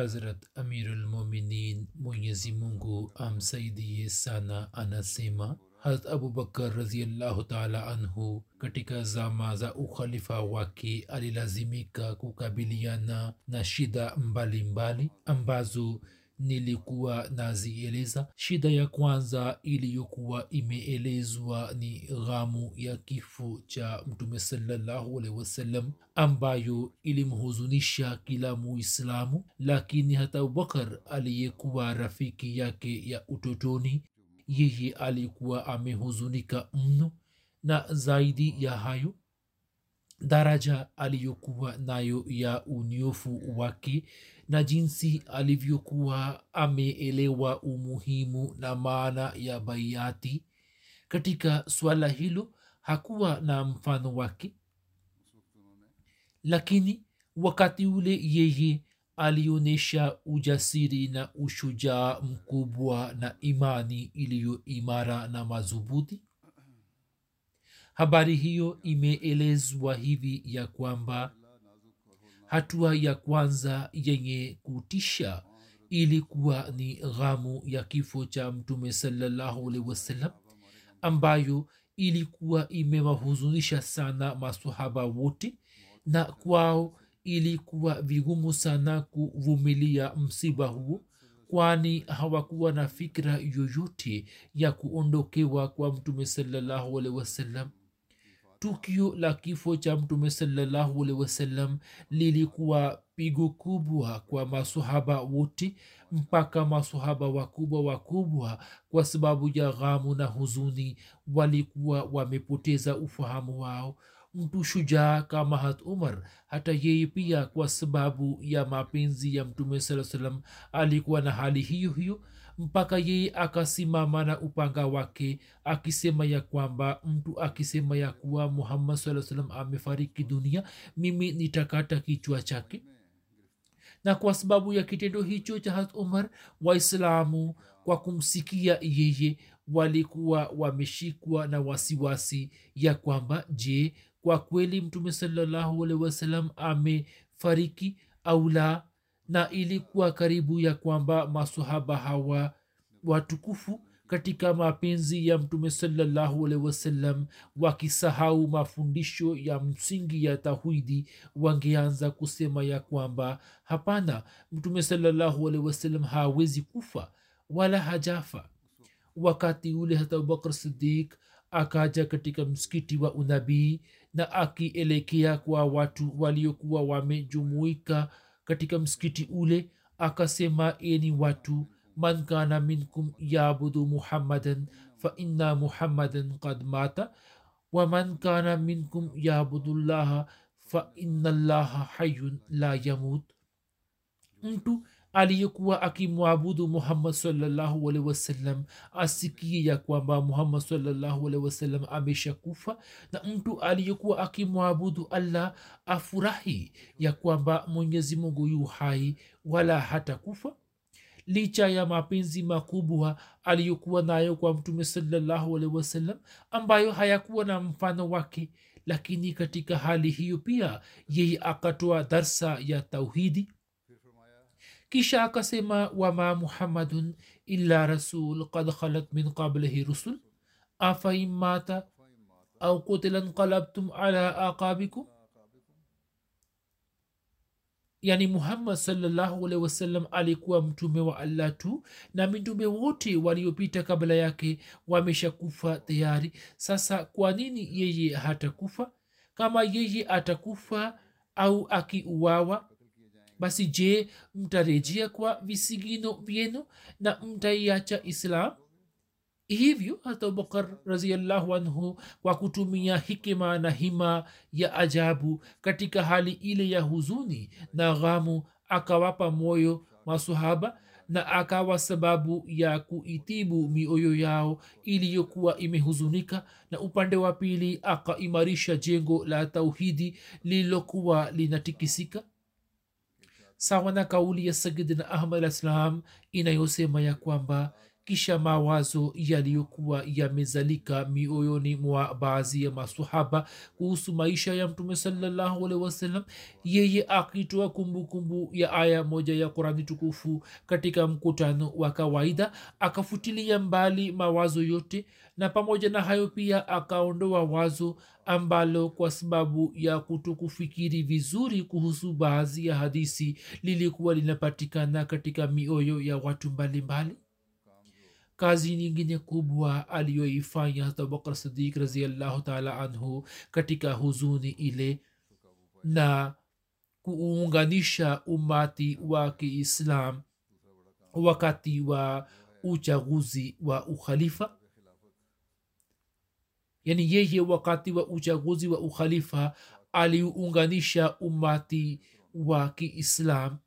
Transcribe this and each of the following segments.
Hazrat Amirul Mominin Mwenyezi Mungu amsaidie sana anasema Hazrat Abubakar raziallahu taala anhu katika zama za ukhalifa wake alilazimika kukabiliana na shida mbalimbali mbali, ambazo nilikuwa nazieleza. Shida ya kwanza iliyokuwa imeelezwa ni ghamu ya kifo cha mtume salallahu alehi wasallam ambayo ilimhuzunisha kila muislamu lakini hata abubakar aliyekuwa rafiki yake ya utotoni yeye alikuwa amehuzunika mno. Na zaidi ya hayo daraja aliyokuwa nayo ya unyofu wake na jinsi alivyokuwa ameelewa umuhimu na maana ya baiati katika swala hilo hakuwa na mfano wake. Lakini wakati ule yeye alionyesha ujasiri na ushujaa mkubwa na imani iliyo imara na madhubuti. Habari hiyo imeelezwa hivi ya kwamba hatua ya kwanza yenye kutisha ilikuwa ni ghamu ya kifo cha mtume salllahualhi wasallam ambayo ilikuwa imewahuzunisha sana masahaba wote na kwao ilikuwa vigumu sana kuvumilia msiba huo kwani hawakuwa na fikra yoyote ya kuondokewa kwa mtume salllahualhi wasallam tukio la kifo cha mtume salllahualhi wasallam lilikuwa pigo kubwa kwa masohaba wote mpaka masohaba wakubwa wakubwa kwa sababu ya ghamu na huzuni walikuwa wamepoteza ufahamu wao. Mtu shujaa kama hat umar hata yeye pia kwa sababu ya mapenzi ya mtume saa salam alikuwa na hali hiyo hiyo mpaka yeye akasimama na upanga wake akisema ya kwamba mtu akisema ya kuwa muhammad saa salam amefariki dunia mimi nitakata kichwa chake. Na kwa sababu ya kitendo hicho cha hat umar waislamu kwa kumsikia yeye walikuwa wameshikwa na wasiwasi ya kwamba je kwa kweli mtume salallahu alehi wasalam amefariki au la na ilikuwa karibu ya kwamba masahaba hawa watukufu katika mapenzi ya mtume salallahu alehi wasallam wakisahau mafundisho ya msingi ya tauhidi wangeanza kusema ya kwamba hapana mtume salallahu alehi wasallam hawezi kufa wala hajafa. Wakati ule hata abubakar sidik akaja katika msikiti wa unabii na akielekea kwa watu waliokuwa wamejumuika katika msikiti ule akasema eni watu man kana minkum yabudu muhammadan fa inna muhammadan kad mata wa man kana minkum yabudu llaha faina llaha hayun la yamut mtu aliyekuwa akimwabudu muhammad salllahu alehi wasallam asikie ya kwamba muhammad salllahu alehi wasallam ameshakufa na mtu aliyekuwa akimwabudu allah afurahi ya kwamba mwenyezi mungu yu hai wala hatakufa. Licha ya mapenzi makubwa aliyokuwa nayo kwa mtume salllahu alehi wasallam ambayo hayakuwa na mfano wake lakini katika hali hiyo pia yeye akatoa darsa ya tauhidi kisha akasema wama muhammadun illa rasul kad khalat min qablihi rusul. Afain mata au kutila nqalabtum ala aqabikum? Yani muhammad salllahu alehi wasallam alikuwa mtume wa allah tu na mitume wote waliopita kabla yake wameshakufa tayari. Sasa kwa nini yeye hatakufa? Kama yeye atakufa au akiuawa basi je mtarejea kwa visigino vyenu na mtaiacha islam? Hivyo hata abubakar raziallahu anhu kwa kutumia hikima na hima ya ajabu katika hali ile ya huzuni na ghamu akawapa moyo masahaba na akawa sababu ya kuitibu mioyo yao iliyokuwa imehuzunika na upande wa pili akaimarisha jengo la tauhidi lililokuwa linatikisika sawa na kauli ya sayidina ahmad alah salam inayosema ya kwamba kisha mawazo yaliyokuwa yamezalika mioyoni mwa baadhi ya masahaba kuhusu maisha ya mtume salllahualhi wasallam yeye akitoa kumbukumbu ya aya moja ya qurani tukufu katika mkutano wa kawaida akafutilia mbali mawazo yote na pamoja na hayo pia akaondoa wazo ambalo kwa sababu ya kutokufikiri vizuri kuhusu baadhi ya hadisi lilikuwa linapatikana katika mioyo ya watu mbalimbali. mbali kazi nyingine kubwa aliyoifanya abubakar sidik raziallahu taala anhu katika huzuni ile na kuunganisha umati wa kiislam wakati wa uchaguzi wa ukhalifa. Yani yeye wakati wa uchaguzi wa ukhalifa aliunganisha umati wa kiislam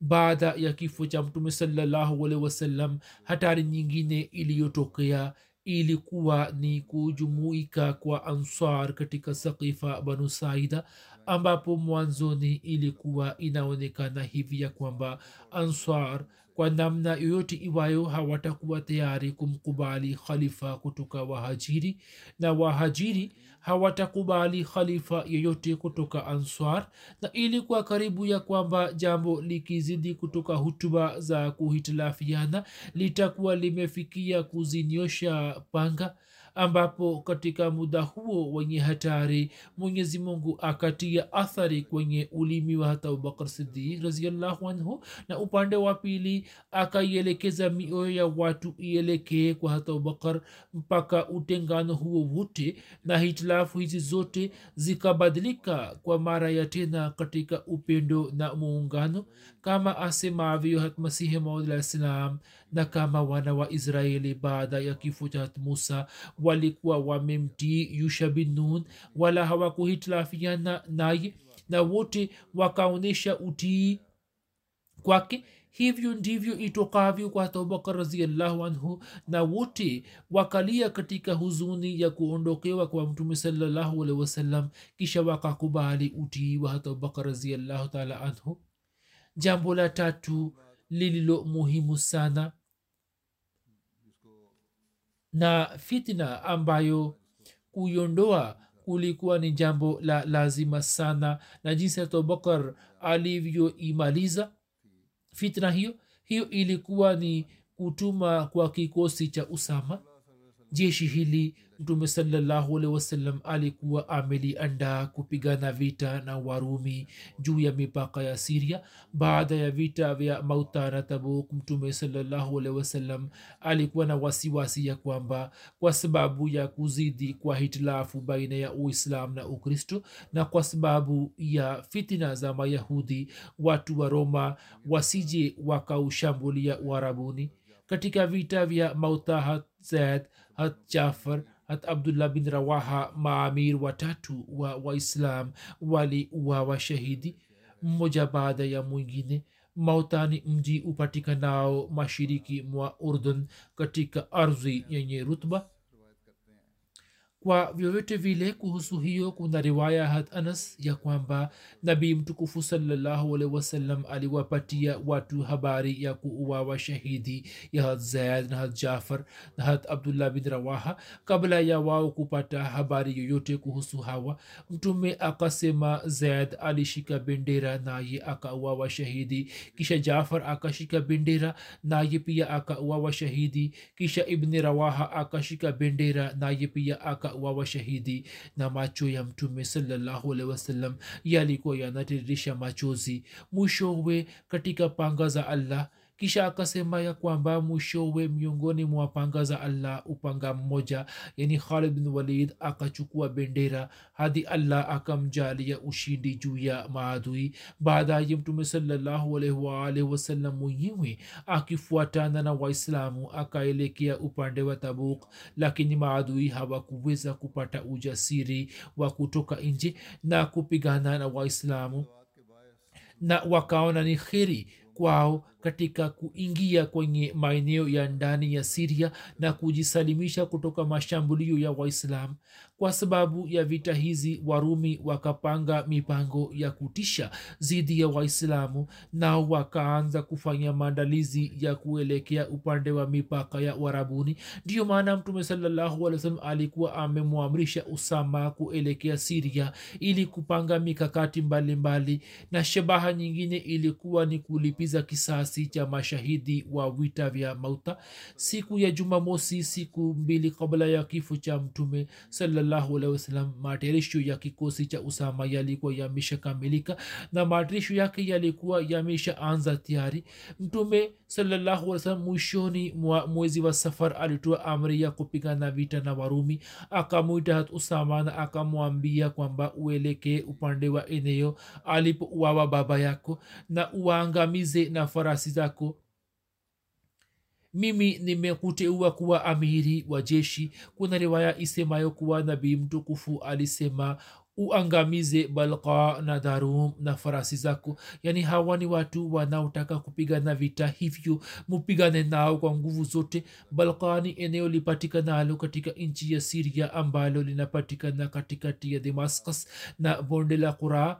baada ya kifo cha mtume salllahualhi wasallam hatari nyingine iliyotokea ilikuwa ni kujumuika kwa ansar katika sakifa banu saida ambapo mwanzoni ilikuwa inaonekana hivi ya kwamba ansar kwa namna yoyote iwayo hawatakuwa tayari kumkubali khalifa kutoka wahajiri na wahajiri hawatakubali khalifa yeyote kutoka answar na ilikuwa karibu ya kwamba jambo likizidi kutoka hutuba za kuhitilafiana litakuwa limefikia kuzinyosha panga ambapo katika muda huo wenye hatari mwenyezi mungu akatia athari kwenye ulimi wa hata abubakar sidik raziallahu anhu na upande wa pili akaielekeza mioyo ya watu ielekee kwa hata abubakar mpaka utengano huo wote na hitilafu hizi zote zikabadilika kwa mara ya tena katika upendo na muungano kama asemavyo hatmasihi maudlah salam na kama wana wa israeli baada ya kifo cha musa walikuwa wamemtii yusha bin nun wala hawakuhitilafiana naye na wote wakaonyesha utii kwake. Hivyo ndivyo itokavyo kwa abubakar raziallahu anhu na wote wakalia katika huzuni ya kuondokewa kwa mtume salallahu alehi wasallam kisha wakakubali utii wa hata abubakar raziallahu taala anhu. Jambo la tatu lililo muhimu sana na fitna ambayo kuiondoa kulikuwa ni jambo la lazima sana. Na jinsi abubakar alivyoimaliza fitna hiyo hiyo ilikuwa ni kutuma kwa kikosi cha usama jeshi hili mtume salallahu alehi wasallam alikuwa ameliandaa kupigana vita na warumi juu ya mipaka ya siria baada ya vita vya mauta na tabuk mtume salallahu alehi wasallam alikuwa na wasiwasi ya kwamba kwa sababu ya kuzidi kwa hitilafu baina ya uislam na ukristo na kwa sababu ya fitina za mayahudi watu wa roma wasije wakaushambulia uarabuni. Katika vita vya mautaha zaid hat jafar hat abdullah bin rawaha maamir watatu wa waislam waliuawa shahidi mmoja baada ya mwingine mautani mji upatikanao mashiriki mwa urdun katika ardhi yenye rutba kwa vyovyote vile kuhusu hiyo kuna riwaya hat anas ya kwamba nabii mtukufu salallahu alaihi wasallam aliwapatia watu habari ya kuuawa shahidi ya hat zaid na hat jafar na hat abdullah bin rawaha kabla ya wao kupata habari yoyote kuhusu hawa mtume akasema zaid alishika bendera naye akauawa shahidi kisha jafar akashika bendera naye pia akauawa shahidi kisha ibni rawaha akashika bendera naye pia aka akauawa washahidi na macho ya mtume wasallam yalikuwa yanatiririsha machozi. Mwishowe katika panga za allah kisha akasema ya kwamba mwishowe miongoni mwa panga za allah upanga mmoja yani khalid bin walid akachukua bendera hadi allah akamjalia ushindi juu ya maadui. Baadaye mtume salallahu alaihi wasallam mwenyewe akifuatana na waislamu akaelekea upande wa tabuk lakini maadui hawakuweza kupata ujasiri wa kutoka nje na kupigana na waislamu. Na wakaona ni kheri kwao katika kuingia kwenye maeneo ya ndani ya siria na kujisalimisha kutoka mashambulio ya waislam. Kwa sababu ya vita hizi warumi wakapanga mipango ya kutisha dhidi ya waislamu nao wakaanza kufanya maandalizi ya kuelekea upande wa mipaka ya warabuni ndiyo maana mtume sallahualwasalam alikuwa amemwamrisha usama kuelekea siria ili kupanga mikakati mbalimbali mbali, na shabaha nyingine ilikuwa ni kulipiza kisasi kiasi cha mashahidi wa vita vya mauta. Siku ya jumamosi siku mbili kabla ya kifo cha mtume sawasalam matayarisho ya kikosi cha usama yalikuwa yameshakamilika na matayarisho yake yalikuwa yameshaanza tayari. Mtume sawasalam mwishoni mwa mwezi wa safar alitoa amri ya kupigana vita na warumi. Akamwita hat usama na akamwambia kwamba uelekee upande wa eneo alipouawa baba yako na uwaangamize na farasi zako. Mimi nimekuteua kuwa amiri wa jeshi. Kuna riwaya isemayo kuwa nabii mtukufu alisema uangamize balka na dharum na farasi zako. Yaani hawa ni watu wanaotaka kupigana vita hivyo. Mupigane nao kwa nguvu zote. Balka ni eneo lipatikanalo katika nchi ya siria ambalo linapatikana katikati ya damascus na bonde la quraa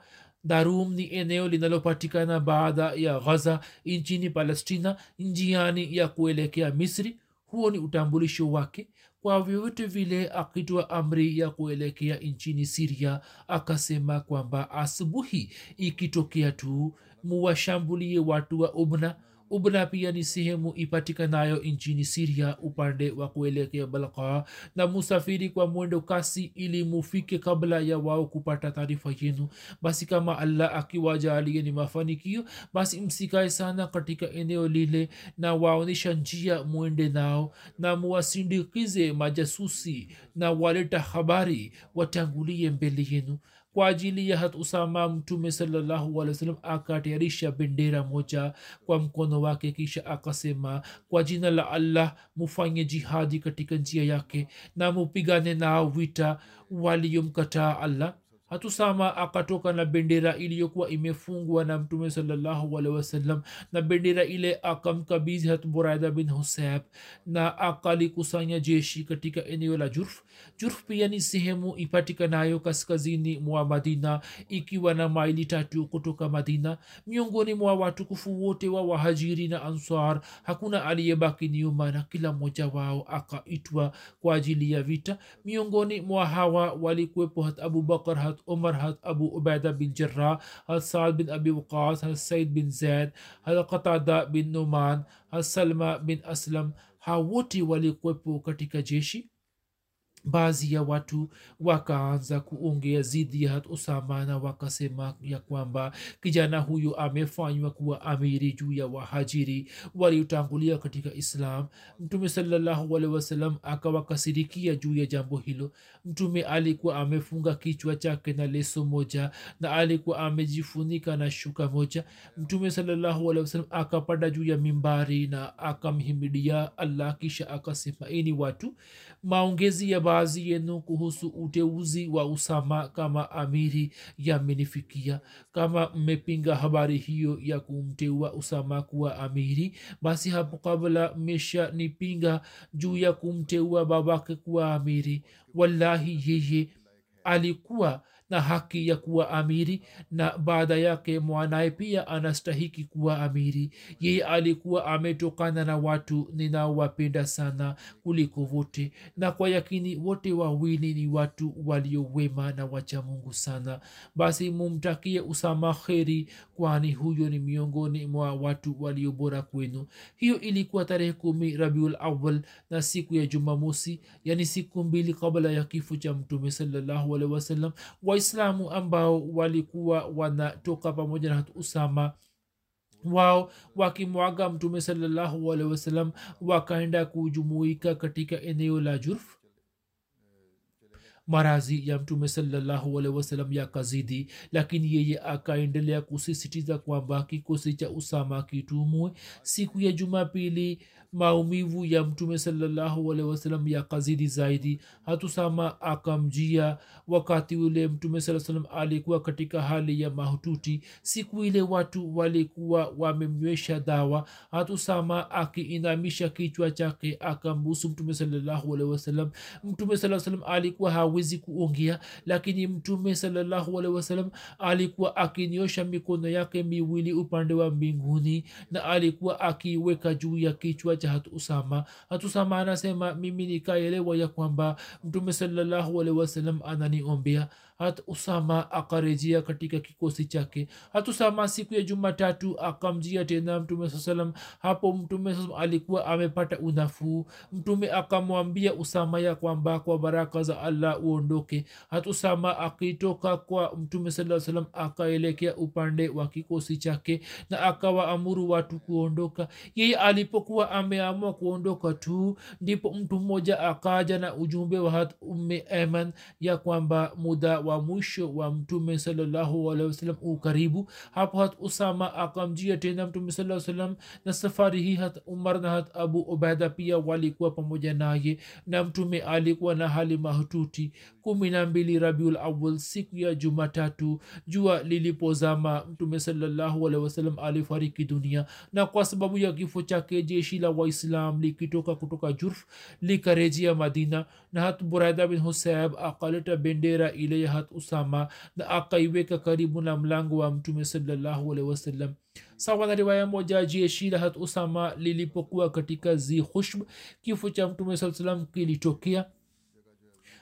darum ni eneo linalopatikana baada ya ghaza nchini palestina njiani ya kuelekea misri. Huo ni utambulisho wake kwa vyovyote vile akitwa amri ya kuelekea nchini siria akasema kwamba asubuhi ikitokea tu muwashambulie watu wa ubna ubna pia ni sehemu ipatikanayo nchini siria upande wa kuelekea balkaa na musafiri kwa mwendo kasi ili mufike kabla ya wao kupata taarifa yenu. Basi kama allah akiwajaalie ni mafanikio basi msikae sana katika eneo lile na waonyesha njia mwende nao. Na muwasindikize majasusi na waleta habari watangulie mbele yenu kwa ajili ya hat usama mtume sallahualwasalam akatayarisha bendera moja kwa mkono wake kisha akasema kwa jina la allah mufanye jihadi katika njia yake na mupigane nao vita waliyomkataa allah hatusama akatoka na bendera iliyokuwa imefungwa na mtume salllahualhi wasallam na bendera ile akamkabizi hat buraida bin husab na akalikusanya jeshi katika eneo la jurf. Jurf pia ni sehemu ipatikanayo kaskazini mwa madina ikiwa na maili tatu kutoka madina. Miongoni mwa watukufu wote wa wahajiri na ansar hakuna aliyebaki nyuma na kila mmoja wao akaitwa kwa ajili ya vita. Miongoni mwa hawa walikuwepo hat abubakar hat هات عمر هات أبو عبيدة بن جراح هات سعد بن أبي وقاص هات سيد بن زيد هات قتادة بن نومان هات سلمى بن أسلم. Hawoti walikuwepo katika jeshi? Baadhi ya watu wakaanza kuongea zidi ya usama wakasema ya kwamba kijana huyu amefanywa kuwa amiri juu ya wahajiri waliotangulia katika islam. Mtume salallahu wasalam akawakasirikia juu ya jambo hilo. Mtume alikuwa amefunga kichwa chake na leso moja na alikuwa amejifunika na shuka moja. Mtume salallahu wasalam akapanda juu ya mimbari na akamhimidia allah kisha akasema ini watu maongezi ya baadhi yenu kuhusu uteuzi wa usama kama amiri yamenifikia. Kama mmepinga habari hiyo ya kumteua usama kuwa amiri basi hapo kabla mmesha nipinga juu ya kumteua babake kuwa amiri wallahi yeye alikuwa na haki ya kuwa amiri na baada yake mwanaye pia anastahiki kuwa amiri. Yeye alikuwa ametokana na watu ninaowapenda sana kuliko wote na kwa yakini wote wawili ni watu waliowema na wacha mungu sana. Basi mumtakie usama kheri kwani huyo ni miongoni mwa watu waliobora kwenu. Hiyo ilikuwa tarehe kumi rabiul awal na siku ya jumamosi yani siku mbili kabla ya kifo cha mtume salallahu wasalam wasallam waislamu ambao walikuwa wanatoka pamoja na usama wao wakimwaga mtume salallahu alehi wasallam wakaenda kujumuika katika eneo la jurf. Marazi ya mtume salallahu wasalam yakazidi lakini yeye akaendelea kusisitiza kwamba kikosi cha usama kitumwe. Siku ya jumapili maumivu ya mtume salallahu alehi wasalam yakazidi zaidi. Hatusama akamjia wakati ule mtume saa alikuwa katika hali ya mahututi. Siku ile watu walikuwa wamemnywesha dawa. Hatusama akiinamisha kichwa chake akambusu mtume wasalam mtume saa alikuwa hawezi kuongea lakini mtume wasalam alikuwa akinyosha mikono yake miwili upande wa mbinguni na alikuwa akiweka juu ya kichwa cha hatu usama hatu usama anasema mimi nikaelewa ya kwamba mtume salallahu alehi wasalam ananiombea hat usama akarejea katika kikosi chake. Hat usama siku ya jumatatu akamjia tena mtume saa salam hapo mtume saa alikuwa amepata unafuu. Mtume akamwambia usama ya kwamba kwa baraka za allah uondoke. Hat usama akitoka kwa mtume saa salam akaelekea upande wa kikosi chake na akawaamuru watu kuondoka. Yeye alipokuwa ameamua kuondoka tu ndipo mtu mmoja akaja na ujumbe wa hat umme eman ya kwamba muda wa mwisho wa mtume salallahu ukaribu hapo hat usama akamjia tena mtume saa salam na safari hii hat umar na hat abu ubaida pia walikuwa pamoja naye na mtume alikuwa na hali mahututi. Kumi na mbili rabiul awal siku ya jumatatu jua lilipozama mtume alehi alifariki dunia na kwa sababu ya kifo chake jeshi la waislam likitoka kutoka jurf likarejea madina bin husayab akaleta bendera ile ya hat usama na akaiweka karibu na mlango wa mtume salallahu alehi sawa na riwaya moja jeshi la hat usama lilipokuwa katika zi khushb kifo cha mtume saa salam kilitokea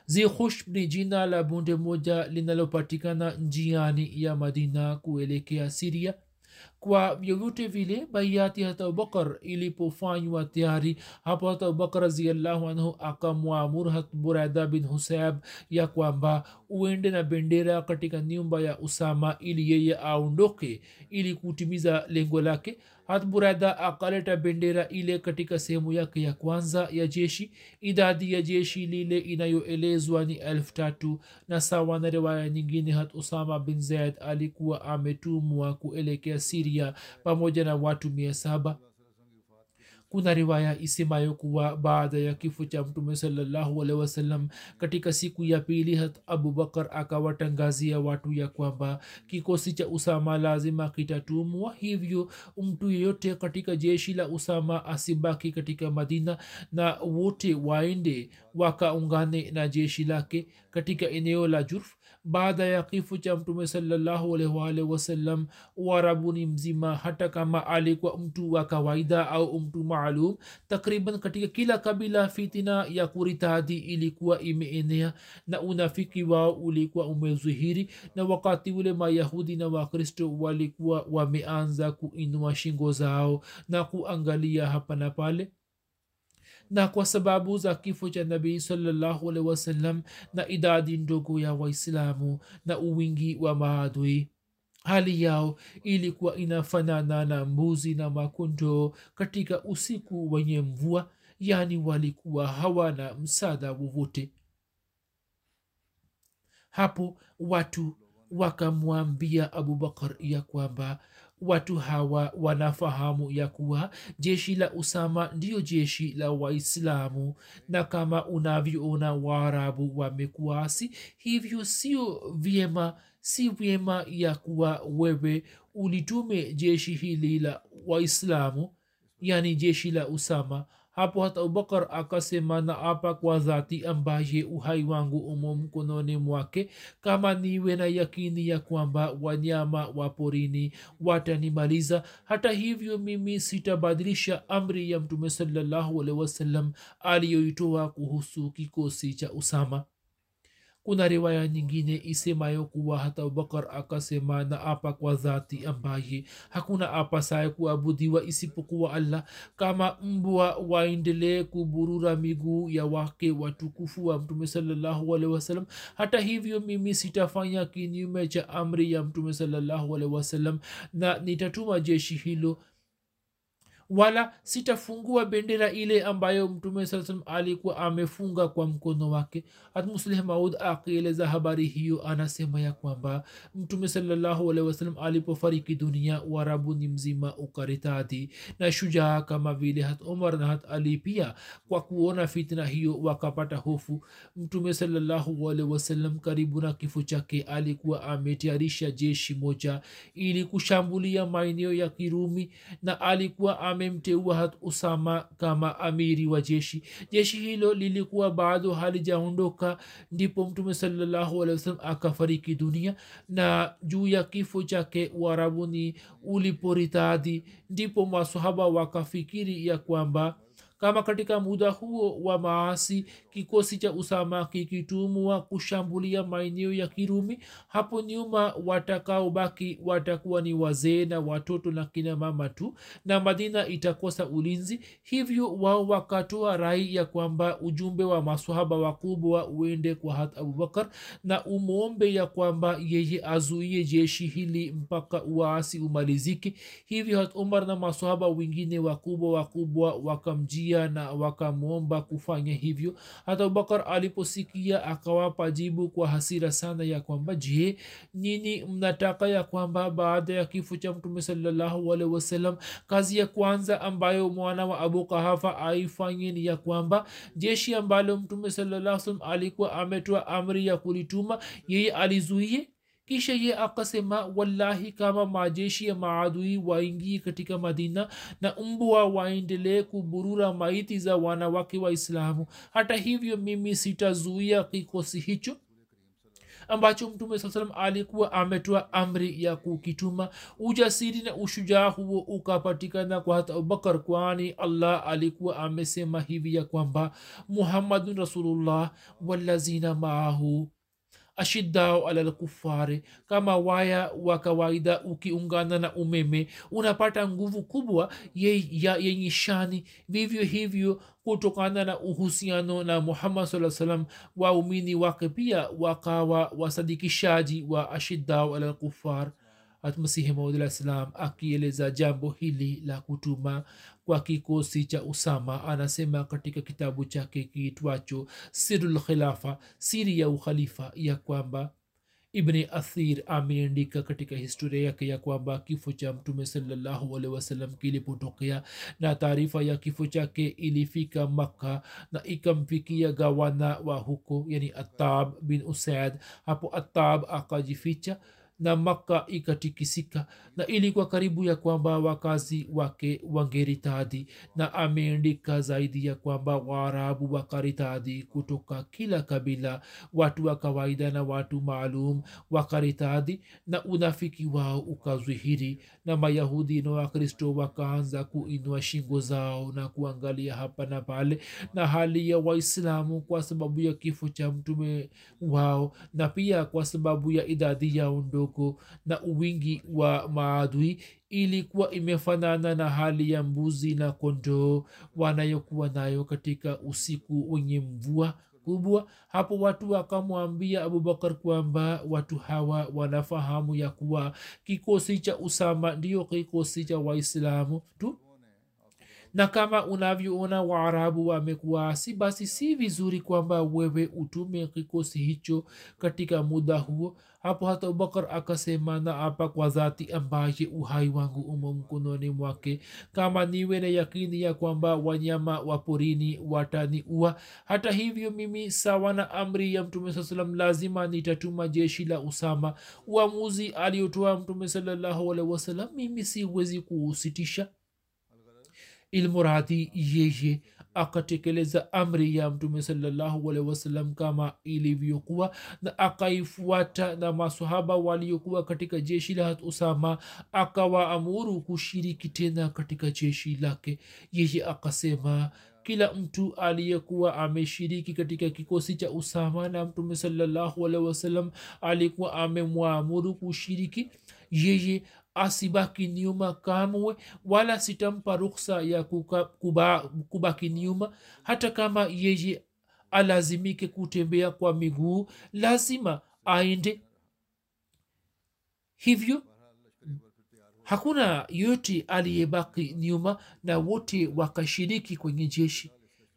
zikhushb ni jina la bunde moja linalopatikana njiani ya madina kuelekea siria kwa vyovyote vile baiati hata abubakar ilipofanywa tayari. Hapo hata abubakar raziallahu anhu akamwamuru hat buraida bin husab ya kwamba uende na bendera katika nyumba ya usama ili yeye aondoke ili kutimiza lengo lake hat burada akaleta bendera ile katika sehemu yake ya kwanza ya jeshi. Idadi ya jeshi lile inayoelezwa ni elfu tatu na sawa na riwaya nyingine hat usama bin zaid alikuwa ametumwa kuelekea siria pamoja na watu mia saba kuna riwaya isemayo kuwa baada ya kifo cha mtume salallahu alehi wasallam katika siku ya pili hat abubakar akawatangazia watu ya kwamba kikosi cha usama lazima kitatumwa. Hivyo mtu yeyote katika jeshi la usama asibaki katika madina na wote waende wakaungane na jeshi lake katika eneo la jurf baada ya kifo cha mtume salallahu wasallam uarabuni mzima hata kama alikuwa mtu wa kawaida au mtu maalum takriban katika kila kabila fitina ya kuritadi ilikuwa imeenea na unafiki wao ulikuwa umezuhiri na wakati ule mayahudi na wakristo walikuwa wameanza kuinua shingo zao na kuangalia hapa na pale na kwa sababu za kifo cha nabii salllahu alehi wasallam na idadi ndogo ya waislamu na uwingi wa maadui hali yao ilikuwa inafanana na mbuzi na makondoo katika usiku wenye mvua yaani walikuwa hawana msaada wowote. Hapo watu wakamwambia abubakar ya kwamba watu hawa wanafahamu ya kuwa jeshi la usama ndiyo jeshi la waislamu. Na kama unavyoona waarabu wamekuasi. Hivyo sio vyema si vyema ya kuwa wewe ulitume jeshi hili la waislamu yani jeshi la usama hapo hata abubakar akasema na apa kwa dhati ambaye uhai wangu umo mkononi mwake kama niwe na yakini ya kwamba wanyama wa porini watanimaliza. Hata hivyo mimi sitabadilisha amri ya mtume salallahu alehi wasallam aliyoitoa kuhusu kikosi cha usama kuna riwaya nyingine isemayo kuwa hata abubakar akasema na apa kwa dhati ambaye hakuna apasaye kuabudiwa isipokuwa allah. Kama mbwa waendelee kuburura miguu ya wake watukufu wa mtume salallahu alehi wasallam hata hivyo mimi sitafanya kinyume cha amri ya mtume salallahu alehi wasallam na nitatuma jeshi hilo wala sitafungua bendera ile ambayo mtume saa salam alikuwa amefunga kwa mkono wake. Hatmusleh maud akieleza habari hiyo anasema ya kwamba mtume salallahu alehi wasalam alipofariki dunia warabuni mzima ukaritadi na shujaa kama vile hat omar na hat ali pia. Kwa kuona fitna hiyo wakapata hofu. Mtume salallahu wasalam karibu na kifo chake alikuwa ametayarisha jeshi moja ili kushambulia maeneo ya kirumi na alikuwa amemteua hat usama kama amiri wa jeshi. Jeshi hilo lilikuwa bado halijaondoka ndipo mtume salallahu wasalam akafariki dunia na juu ya kifo chake warabuni uliporitadhi ndipo masahaba wakafikiri ya kwamba kama katika muda huo wa maasi kikosi cha usama kikitumwa kushambulia maeneo ya kirumi hapo nyuma watakaobaki watakuwa ni wazee na watoto na kina mama tu na madina itakosa ulinzi. Hivyo wao wakatoa rai ya kwamba ujumbe wa masahaba wakubwa uende kwa hat abubakar na umwombe ya kwamba yeye azuie jeshi hili mpaka waasi umalizike. Hivyo hat umar na masahaba wengine wakubwa wakubwa wakamjia na wakamwomba kufanya hivyo. Hata abubakar aliposikia akawapa jibu kwa hasira sana ya kwamba je nini mnataka ya kwamba baada ya kifo cha mtume salllahualhi wasalam kazi ya kwanza ambayo mwana wa abu kahafa aifanye ni ya kwamba jeshi ambalo mtume salaa salam alikuwa ametoa amri ya kulituma yeye alizuie kisha ye akasema wallahi kama majeshi ya maadui waingie katika madina na mbwa waendelee kuburura maiti za wanawake waislamu hata hivyo mimi sitazuia kikosi hicho ambacho mtume saa salam alikuwa ametoa amri ya kukituma. Ujasiri na ushujaa huo ukapatikana kwa hata abubakar kwani allah alikuwa amesema hivi ya kwamba muhammadun rasulullah walazina maahu ashiddao alalkufari kama waya wa kawaida ukiungana na umeme unapata nguvu kubwa yenye shani. Vivyo hivyo kutokana na uhusiano na muhammad saa salam waumini wake pia wakawa wasadikishaji wa ashiddao alal kufar hatmasihi maudlah salam akieleza jambo hili la kutuma kwa kikosi cha usama anasema katika kitabu chake kiitwacho sirulkhilafa siri ya ukhalifa ya kwamba ibni athir ameandika katika historia yake ya kwamba kifo cha mtume salallahu alehi kilipotokea na taarifa ya kifo chake ilifika makka na ikamfikia gawana wa huko yani atab bin usaid. Hapo atab akajificha na maka ikatikisika na ilikuwa karibu ya kwamba wakazi wake wangeritadhi. Na ameandika zaidi ya kwamba waarabu wakaritadhi kutoka kila kabila watu wa kawaida na watu maalum wakaritadhi na unafiki wao ukazwihiri. Na mayahudi na wakristo wakaanza kuinua shingo zao na kuangalia hapa na pale na hali ya waislamu kwa sababu ya kifo cha mtume wao na pia kwa sababu ya idadi yao ndogo na uwingi wa maadui ilikuwa imefanana na hali ya mbuzi na kondoo wanayokuwa nayo katika usiku wenye mvua kubwa. Hapo watu wakamwambia abubakar kwamba watu hawa wanafahamu ya kuwa kikosi cha usama ndiyo kikosi cha waislamu tu. Na kama unavyoona waarabu wamekuasi basi si vizuri kwamba wewe utume kikosi hicho katika muda huo hapo hata abubakar akasema na apa kwa dhati ambaye uhai wangu umo mkononi mwake. Kama niwe na yakini ya kwamba wanyama wa porini wataniua hata hivyo mimi sawa na amri ya mtume saa salam lazima nitatuma jeshi la usama. Uamuzi aliotoa mtume salallahu wasalam mimi siwezi kuusitisha. Ilmuradi yeye akatekeleza amri ya mtume salallahu alaihi kama ilivyokuwa na akaifuata na masahaba waliokuwa katika jeshi la usama akawaamuru kushiriki tena katika jeshi lake. Yeye akasema kila mtu aliyekuwa ameshiriki katika kikosi cha usama na mtume salallahu alaihi wasallam alikuwa amemwamuru kushiriki yeye asibaki nyuma kamwe wala sitampa ruksa ya kuka, kuba, kubaki nyuma. Hata kama yeye alazimike kutembea kwa miguu lazima aende. Hivyo hakuna yote aliyebaki nyuma na wote wakashiriki kwenye jeshi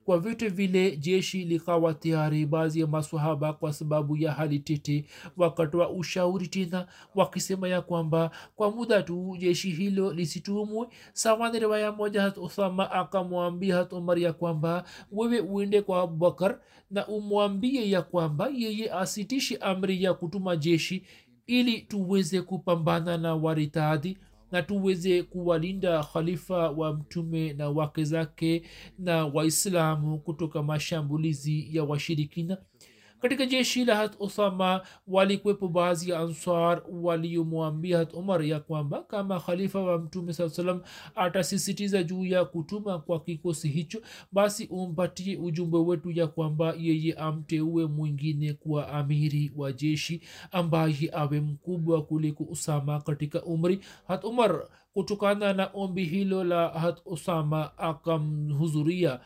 kwa vyote vile jeshi likawa tayari baadhi ya maswahaba kwa sababu ya hali tete wakatoa ushauri tena wakisema ya kwamba kwa muda tu jeshi hilo lisitumwe sawani riwaya moja hat uthama akamwambia hat umar ya kwamba wewe uende kwa abubakar na umwambie ya kwamba yeye asitishe amri ya kutuma jeshi ili tuweze kupambana na waritadhi na tuweze kuwalinda khalifa wa mtume na wake zake na waislamu kutoka mashambulizi ya washirikina katika jeshi la hat usama walikwepo baadhi ya ansar waliomwambia hat umar ya kwamba kama khalifa wa mtume saa salam atasisitiza juu ya kutuma kwa kikosi hicho basi umpatie ujumbe wetu ya kwamba yeye amteue mwingine kuwa amiri wa jeshi ambaye awe mkubwa kuliko usama katika umri. Hat umar kutokana na ombi hilo la hat usama akamhuzuria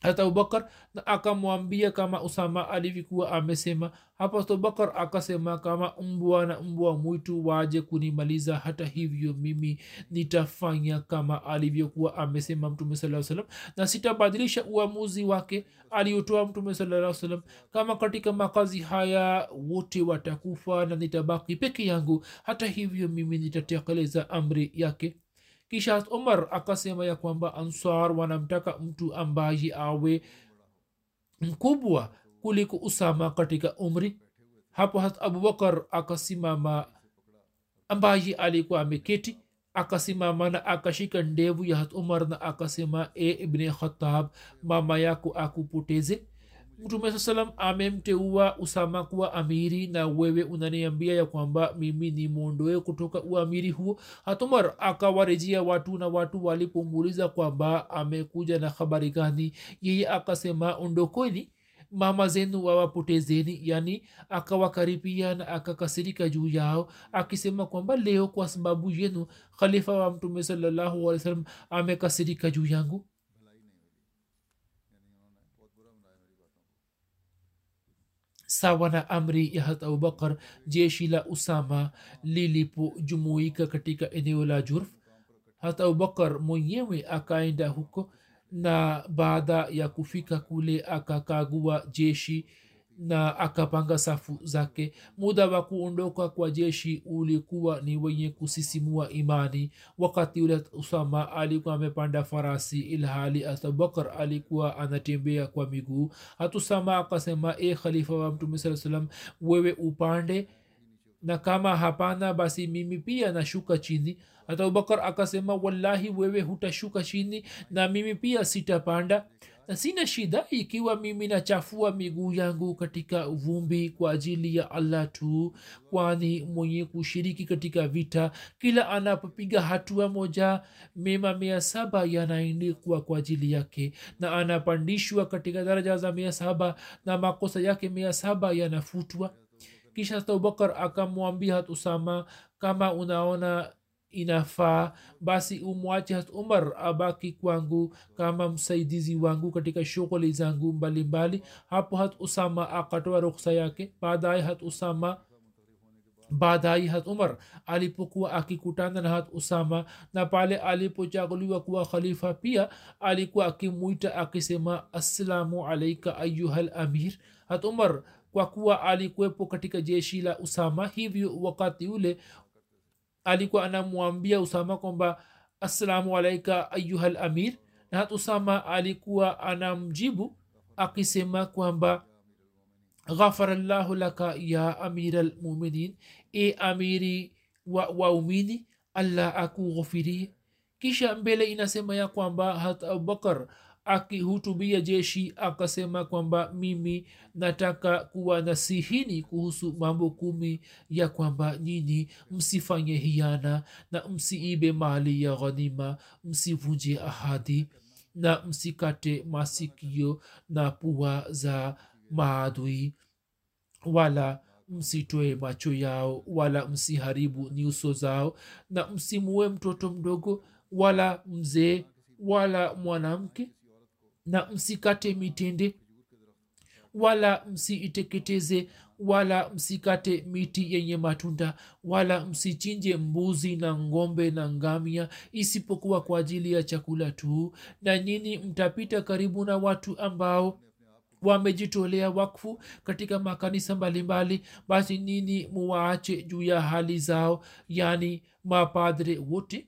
hata abubakar akamwambia kama usama alivyokuwa amesema. Hapo abubakar akasema kama mbwa na mbwa mwitu waje kunimaliza hata hivyo mimi nitafanya kama alivyokuwa amesema mtume saa salam na sitabadilisha uamuzi wake aliotoa mtume saa salam kama katika makazi haya wote watakufa na nitabaki peke yangu hata hivyo mimi nitatekeleza amri yake kisha umar akasema ya kwamba ansar wanamtaka mtu ambaye awe mkubwa kuliko usama katika umri. Hapo hat abubakar akasimama ambaye alikuwa ameketi akasimama na akashika ndevu ya hat umar na akasema e ibni khatab mama yako akupoteze mtume saa salam amemteua usama kuwa amiri na wewe unaniambia ya kwamba mimi ni mwondoe kutoka uamiri huo. Hatumar akawarejea watu na watu walipomuuliza kwamba amekuja na habari gani yeye akasema ondokweni mama zenu wawapotezeni. Yani akawakaribia na akakasirika juu yao akisema kwamba leo kwa sababu yenu khalifa wa mtume salallahu alih wasallam amekasirika juu yangu sawa na amri ya hat abubakar jeshi la usama lilipojumuika katika eneo la jurf. Hat abubakar mwenyewe akaenda huko na baada ya kufika kule akakagua jeshi na akapanga safu zake. Muda wa kuondoka kwa jeshi ulikuwa ni wenye kusisimua imani. Wakati ule usama alikuwa amepanda farasi ilhali abubakar alikuwa anatembea kwa miguu. Hatusama akasema e khalifa wa mtume saa salam wewe upande? Na kama hapana basi mimi pia nashuka chini. Hata abubakar akasema wallahi wewe hutashuka chini na mimi pia sitapanda sina shida ikiwa mimi nachafua miguu yangu katika vumbi kwa ajili ya allah tu kwani mwenye kushiriki katika vita kila anapopiga hatua moja mema mia saba yanaindikwa kwa ajili yake na anapandishwa katika daraja za mia saba na makosa yake mia saba yanafutwa. Kisha abubakar akamwambia hat usama kama unaona inafaa basi umwache hat umar abaki kwangu kama msaidizi wangu katika shughuli zangu mbalimbali. Hapo hat usama akatoa ruksa yake. Baadaye hat usama baadaye hat umar alipokuwa akikutana na hat usama na pale alipochaguliwa kuwa khalifa pia alikuwa akimwita akisema assalamu alaika ayuhal amir. Hat umar kwa kuwa alikuwepo katika jeshi la usama hivyo wakati ule alikuwa anamwambia usama kwamba assalamu alaika ayuhal amir na hat usama alikuwa anamjibu akisema kwamba ghafara llahu laka ya amira lmuminin e amiri wa waumini allah akughufirie kisha mbele inasema ya kwamba hat abubakar akihutubia jeshi akasema kwamba mimi nataka kuwa nasihini kuhusu mambo kumi ya kwamba nyinyi msifanye hiana na msiibe mali ya ghanima msivunje ahadi na msikate masikio na pua za maadui wala msitoe macho yao wala msiharibu nyuso zao na msimue mtoto mdogo wala mzee wala mwanamke na msikate mitende wala msiiteketeze wala msikate miti yenye matunda wala msichinje mbuzi na ngombe na ngamia isipokuwa kwa ajili ya chakula tu. Na nyini mtapita karibu na watu ambao wamejitolea wakfu katika makanisa mbalimbali basi nini muwaache juu ya hali zao yani mapadre wote.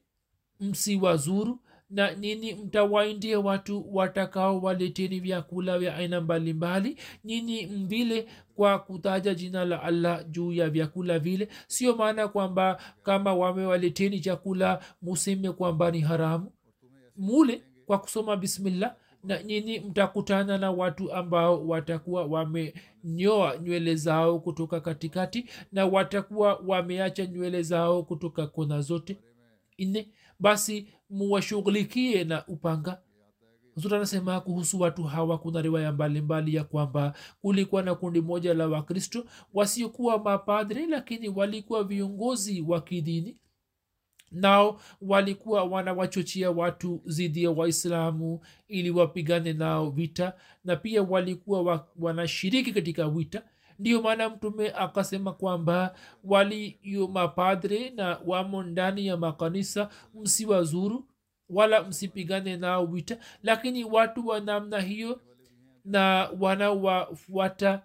Msiwazuru na nini mtawaindia watu watakao waleteni vyakula vya aina mbalimbali nyinyi mvile kwa kutaja jina la allah juu ya vyakula vile. Sio maana kwamba kama wamewaleteni chakula museme kwamba ni haramu. Mule kwa kusoma bismillah na nyini mtakutana na watu ambao watakuwa wamenyoa nywele zao kutoka katikati na watakuwa wameacha nywele zao kutoka kona zote. Nne basi muwashughulikie na upanga. Huzuri anasema kuhusu watu hawa kuna riwaya mbalimbali ya kwamba kulikuwa na kundi moja la wakristo wasiokuwa mapadri lakini walikuwa viongozi wa kidini. Nao walikuwa wanawachochea watu dhidi ya waislamu ili wapigane nao vita na pia walikuwa wa, wanashiriki katika vita ndiyo maana mtume akasema kwamba waliyo mapadre na wamo ndani ya makanisa msiwazuru wala msipigane nao vita. Lakini watu wa namna hiyo na wanawafuata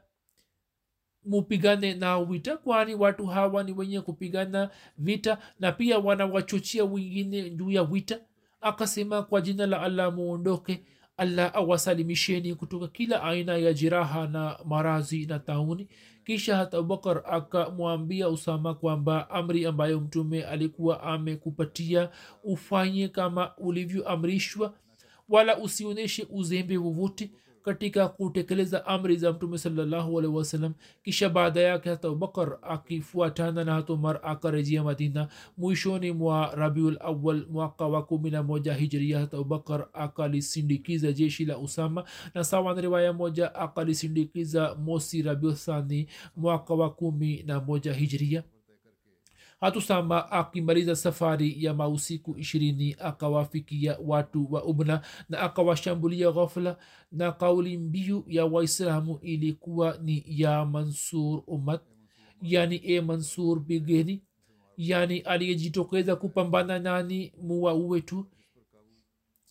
mupigane nao vita kwani watu hawa ni wenye kupigana vita na pia wanawachochea wengine juu ya vita. Akasema kwa jina la allah muondoke allah awasalimisheni kutoka kila aina ya jiraha na marazi na tauni. Kisha hata abubakar akamwambia usama kwamba amri ambayo mtume alikuwa amekupatia ufanye kama ulivyoamrishwa wala usionyeshe uzembe wowote katika kutekeleza amri za mtume salallahu alaihi kisha baada yake hata abubakar akifuatana na hata umar akarejea madina mwishoni mwa rabiul awal mwaka wa kumi na moja hijria hata abubakar akalisindikiza jeshi la usama na sawa na riwaya moja akalisindikiza mosi rabiul thani mwaka wa kumi na moja hijria hatusama akimaliza safari ya mausiku ishirini akawafikia watu wa ubna na akawashambulia ghafla na kauli mbiu ya waislamu ilikuwa ni ya mansur umat yani e mansur bigeni yani aliyejitokeza kupambana nani muwauwe tu.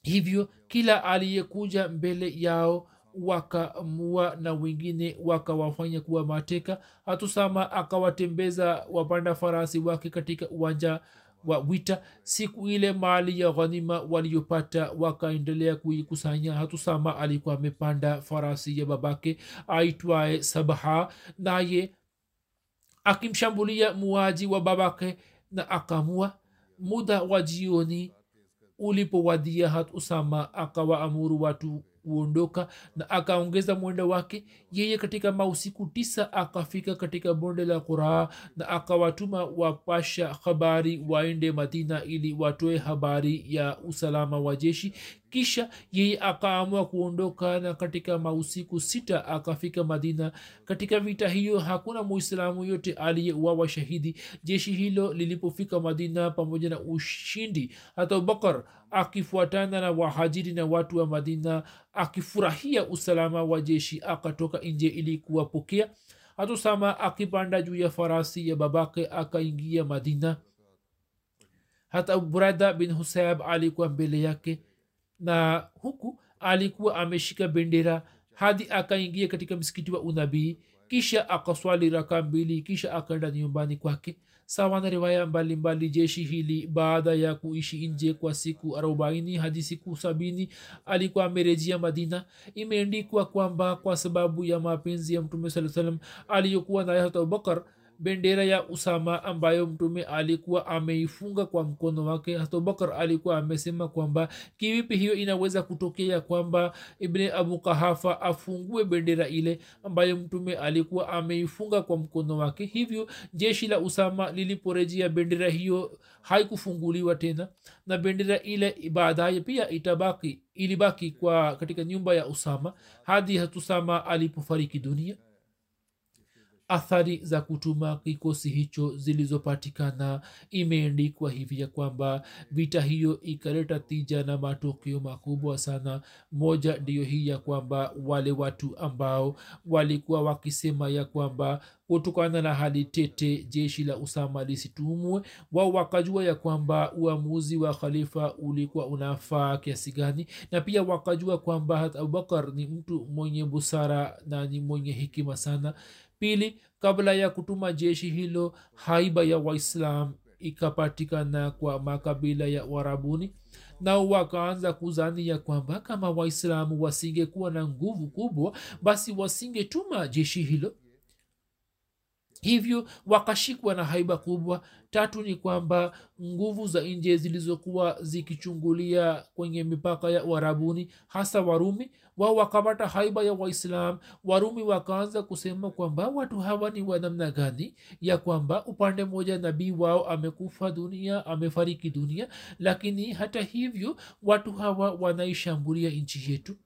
Hivyo kila aliyekuja mbele yao wakamua na wengine wakawafanya kuwa mateka. Hatusama akawatembeza wapanda farasi wake katika uwanja wa wita. Siku ile mali ya ghanima waliyopata wakaendelea kuikusanya. Hatusama alikuwa amepanda farasi ya babake aitwaye sabaha naye akimshambulia muaji wa babake na akamua. Muda wa jioni ulipowadia hat usama akawaamuru watu kuondoka na akaongeza mwendo wake. Yeye katika mausiku tisa akafika katika bonde la kuraha na akawatuma wapasha habari waende madina ili watoe habari ya usalama wa jeshi kisha yeye akaamua kuondoka na katika mausiku sita akafika madina. Katika vita hiyo hakuna muislamu yote aliyeuawa shahidi. Jeshi hilo lilipofika madina pamoja na ushindi hata abubakar akifuatana na wahajiri na watu wa madina akifurahia usalama wa jeshi akatoka nje ili kuwapokea. Hatusama akipanda juu ya farasi ya babake akaingia madina. Hata buraida bin husab alikuwa mbele yake na huku alikuwa ameshika bendera hadi akaingia katika msikiti wa unabii kisha akaswali raka mbili kisha akaenda nyumbani kwake. Sawa na riwaya mbalimbali jeshi hili baada ya kuishi nje kwa siku arobaini hadi siku sabini alikuwa amerejea madina. Imeendikwa kwamba kwa sababu ya mapenzi ya mtume saa salam aliyokuwa naye hata abubakar bendera ya usama ambayo mtume alikuwa ameifunga kwa mkono wake. Hatobakar alikuwa amesema kwamba kivipi hiyo inaweza kutokea kwamba ibne abu kahafa afungue bendera ile ambayo mtume alikuwa ameifunga kwa mkono wake. Hivyo jeshi la usama liliporejea bendera hiyo haikufunguliwa tena na bendera ile baadaye pia itabaki ilibaki kwa katika nyumba ya usama hadi hatusama alipofariki dunia athari za kutuma kikosi hicho zilizopatikana. Imeendikwa hivi ya kwamba vita hiyo ikaleta tija na matokeo makubwa sana. Moja ndiyo hii ya kwamba wale watu ambao walikuwa wakisema ya kwamba kutokana na hali tete jeshi la usama lisitumwe wao wakajua ya kwamba uamuzi wa khalifa ulikuwa unafaa kiasi gani na pia wakajua kwamba abubakar ni mtu mwenye busara na ni mwenye hekima sana pili kabla ya kutuma jeshi hilo haiba ya waislam ikapatikana kwa makabila ya warabuni nao wakaanza kuzani ya kwamba kama waislamu wasingekuwa na nguvu kubwa basi wasingetuma jeshi hilo hivyo wakashikwa na haiba kubwa. Tatu ni kwamba nguvu za nje zilizokuwa zikichungulia kwenye mipaka ya uharabuni hasa warumi wao wakapata haiba ya waislam. Warumi wakaanza kusema kwamba watu hawa ni wa gani? Ya kwamba upande mmoja nabii wao amekufa dunia amefariki dunia lakini hata hivyo watu hawa wanaishambulia nchi yetu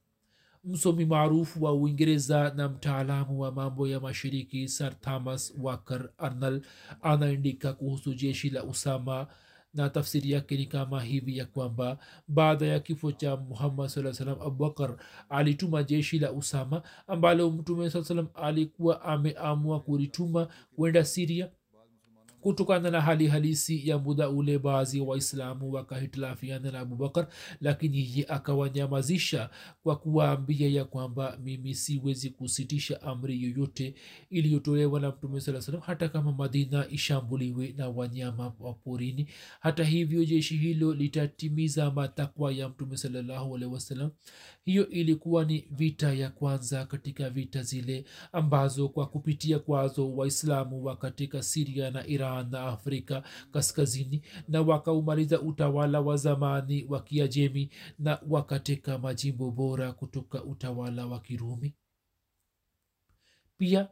msomi maarufu wa uingereza na mtaalamu wa mambo ya mashiriki sir thomas waker arnal anaandika kuhusu jeshi la usama na tafsiri yake ni kama hivi ya kwamba baada ya kifo cha muhammad saa salam abubakar alituma jeshi la usama ambalo mtume saa salam alikuwa ameamua kulituma kwenda siria kutokana na hali halisi ya muda ule baadhi waislamu wakahitilafiana na abubakar lakini ye akawanyamazisha kwa kuwaambia ya kwamba mimi siwezi kusitisha amri yoyote iliyotolewa na mtume saa salam hata kama madina ishambuliwe na wanyama wa porini. Hata hivyo jeshi hilo litatimiza matakwa ya mtume salllahualhi wasalam hiyo ilikuwa ni vita ya kwanza katika vita zile ambazo kwa kupitia kwazo waislamu wa katika siria na iran na afrika kaskazini na wakaumaliza utawala wa zamani wa kiajemi na wakateka majimbo bora kutoka utawala wa kirumi. Pia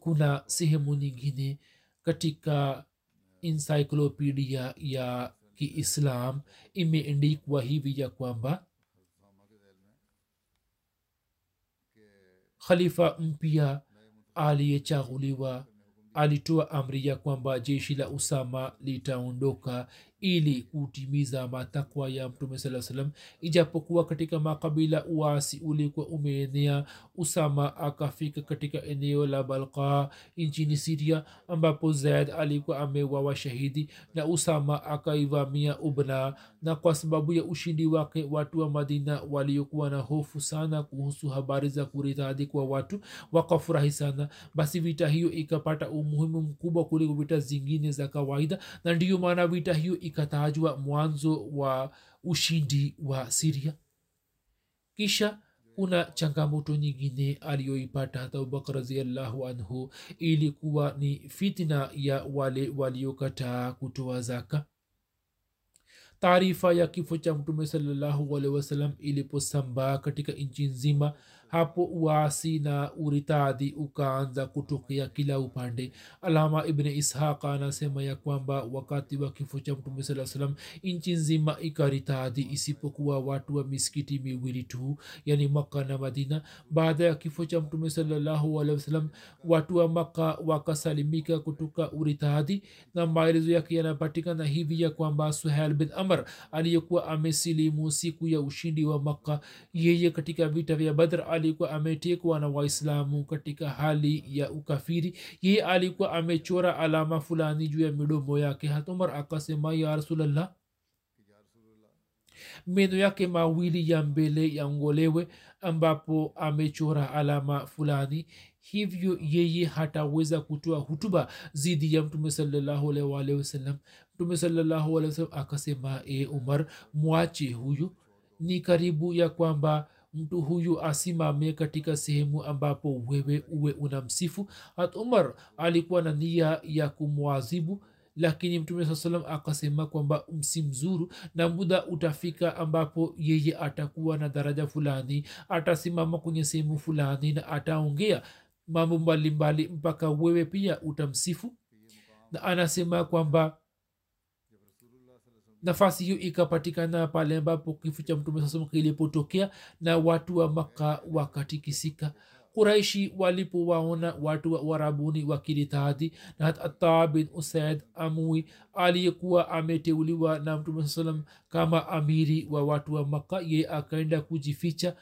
kuna sehemu nyingine katika encyclopedia ya kiislam imeendikwa hivi ya kwamba khalifa mpya aliyechaguliwa alitoa amri ya kwamba jeshi la usama litaondoka ili kutimiza matakwa ya mtume saa salam ijapokuwa katika makabila uasi ulikuwa umeenea usama akafika katika eneo la balka nchini siria ambapo zaid alikuwa amewawa shahidi na usama akaivamia ubna. Na kwa sababu ya ushindi wake watu wa madina waliokuwa na hofu sana kuhusu habari za kuritadhi kwa watu wakafurahi sana. Basi vita hiyo ikapata umuhimu mkubwa kuliko vita zingine za kawaida na ndiyo maana vita hiyo ikatajwa mwanzo wa ushindi wa siria kisha kuna changamoto nyingine aliyoipata abubakar raziallahu anhu ilikuwa ni fitna ya wale waliokataa kutoa zaka. Taarifa ya kifo cha mtume salallahu alehi wasalam iliposambaa katika nchi nzima hapo uasi na uritadhi ukaanza kutokea kila upande. Alama ibni ishaq anasema ya kwamba wakati wa kifo cha mtume saa salam nchi nzima ikaritadhi isipokuwa watu wa misikiti miwili tu yani makka na madina. Baada ya kifo cha mtume salallahu watu wa makka wakasalimika kutoka uritadhi na maelezo yake yanapatikana hivi ya kwamba suhel bin amr aliyekuwa amesilimu siku ya ushindi wa makka yeye katika vita vya badr alikuwa ametekwa na waislamu katika hali ya ukafiri. Yeye alikuwa amechora alama fulani juu ya midomo yake. Hatumar akasema ya rasulllah meno yake mawili ya mbele yangolewe ambapo amechora alama fulani. Hivyo yeye hataweza kutoa hutuba zidi ya mtume salllahualwalhi mtume salllahualhi akasema e umar mwache huyu. Ni karibu ya kwamba mtu huyu asimame katika sehemu ambapo wewe uwe unamsifu. Hat umar alikuwa na nia ya kumwazibu lakini mtume saa salam akasema kwamba msimzuru na muda utafika ambapo yeye atakuwa na daraja fulani atasimama kwenye sehemu fulani na ataongea mambo mbalimbali mpaka wewe pia utamsifu. Na anasema kwamba nafasi hiyo ikapatikana pale ambapo kifo cha mtume saa kilipotokea na watu wa maka wakatikisika. Kuraishi walipowaona watu wa warabuni wakilitaadhi na hata bin usaid amui aliyekuwa ameteuliwa na mtume saa salam kama amiri wa watu wa makka ye akaenda kujificha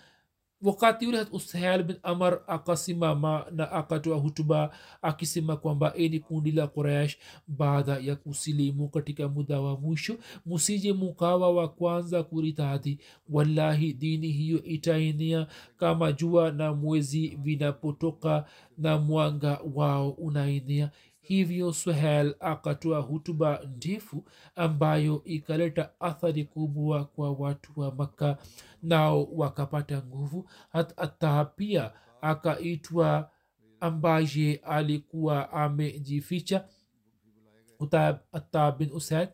wakati ule usail bin amar akasimama na akatoa hutuba akisema kwamba eni kundi la quraish baada ya kusilimu katika muda wa mwisho. Musije mukawa wa kwanza kuritadhi. Wallahi dini hiyo itaenea kama jua na mwezi vinapotoka na mwanga wao unaenea hivyo suhel akatoa hutuba ndefu ambayo ikaleta athari kubwa kwa watu wa makka nao wakapata nguvu. Hata pia akaitwa ambaye alikuwa amejificha. Ata bin usaid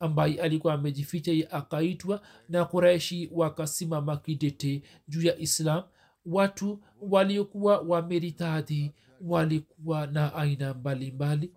ambaye alikuwa amejificha ye akaitwa na kuraishi wakasimama kidete juu ya islam. Watu waliokuwa wameritadhi walikuwa na aina mbalimbali.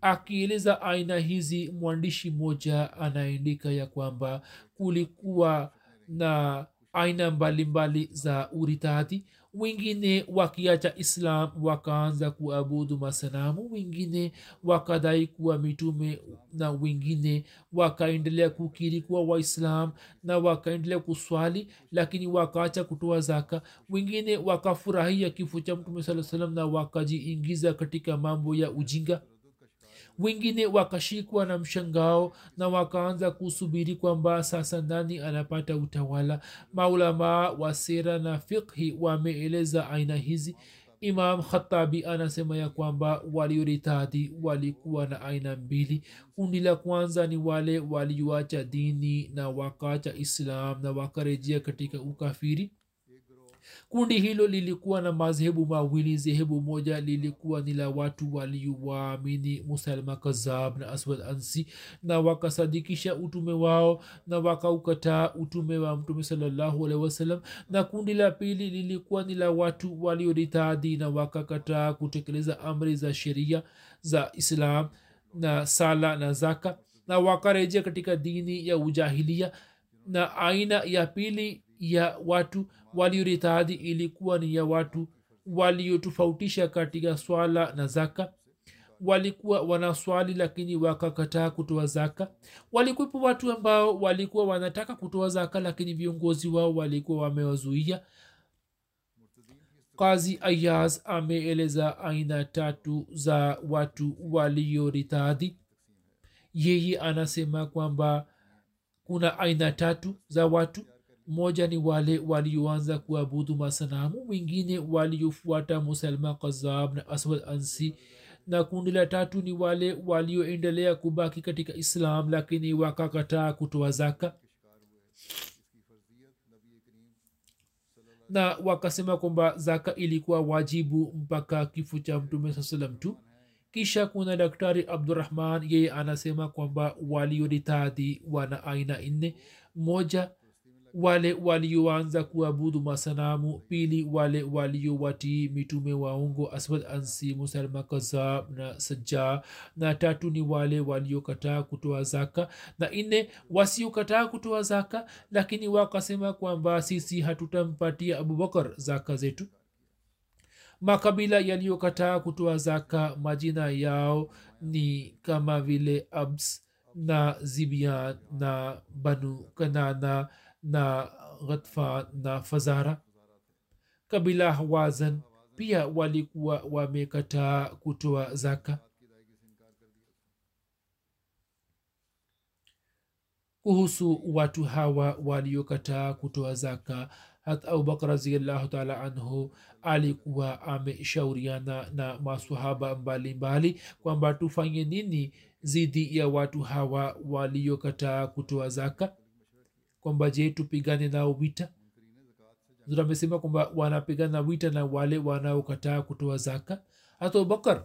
Akieleza aina hizi mwandishi mmoja anaandika ya kwamba kulikuwa na aina mbalimbali za uritadhi wengine wakiacha islam wakaanza kuabudu masanamu wengine wakadai kuwa mitume na wengine wakaendelea kukiri kuwa waislam na wakaendelea kuswali lakini wakaacha kutoa zaka. Wengine wakafurahia kifo cha mtume saa salam na wakajiingiza katika mambo ya ujinga wengine wakashikwa na mshangao na wakaanza kusubiri kwamba sasa nani anapata utawala. Maulamaa wa sera na fikhi wameeleza aina hizi. Imam khatabi anasema ya kwamba walioritadhi walikuwa na aina mbili. Kundi la kwanza ni wale walioacha dini na wakaacha islam na wakarejea katika ukafiri kundi hilo lilikuwa na madhehebu mawili dhehebu moja lilikuwa ni la watu waliowaamini musalma kazab na aswad ansi na wakasadikisha utume wao na wakaukataa utume wa mtume salallahu na kundi la pili lilikuwa ni la watu walioritadhi na wakakataa kutekeleza amri za sheria za islam na sala na zaka na wakarejea katika dini ya ujahilia. Na aina ya pili ya watu walioritadhi ilikuwa ni ya watu waliotofautisha katika swala na zaka. Walikuwa wanaswali lakini wakakataa kutoa zaka. Walikuwepo watu ambao walikuwa wanataka kutoa zaka lakini viongozi wao walikuwa wamewazuia. Kazi ayaz ameeleza aina tatu za watu walioritadhi yeye anasema kwamba kuna aina tatu za watu moja ni wale walioanza kuabudu masanamu wengine waliofuata musalma kazab na aswad ansi na kundi la tatu ni wale walioendelea kubaki katika islam lakini wakakataa kutoa zaka. Na wakasema kwamba zaka ilikuwa wajibu mpaka kifo cha mtume saa salam tu. Kisha kuna daktari abdurahman yeye anasema kwamba walioritadhi wana aina nne. Moja wale walioanza kuabudu masanamu pili wale waliowatii mitume waungo aswad ansi musalma na saja na tatu ni wale waliokataa kutoa zaka. Na nne wasiokataa kutoa zaka lakini wakasema kwamba sisi hatutampatia abubakar zaka zetu. Makabila yaliyokataa kutoa zaka majina yao ni kama vile abs na zibian na banu kanana na ghatfa na fazara. Kabila hawazan pia walikuwa wamekataa kutoa zaka. Kuhusu watu hawa waliokataa kutoa zaka hata abubakar raziallahu taala anhu alikuwa ameshauriana na masahaba mbalimbali kwamba tufanye nini zidi ya watu hawa waliokataa kutoa zaka kwamba je tupigane nao vita? Zura amesema kwamba wanapigana vita na wale wanaokataa kutoa zaka. Hata abubakar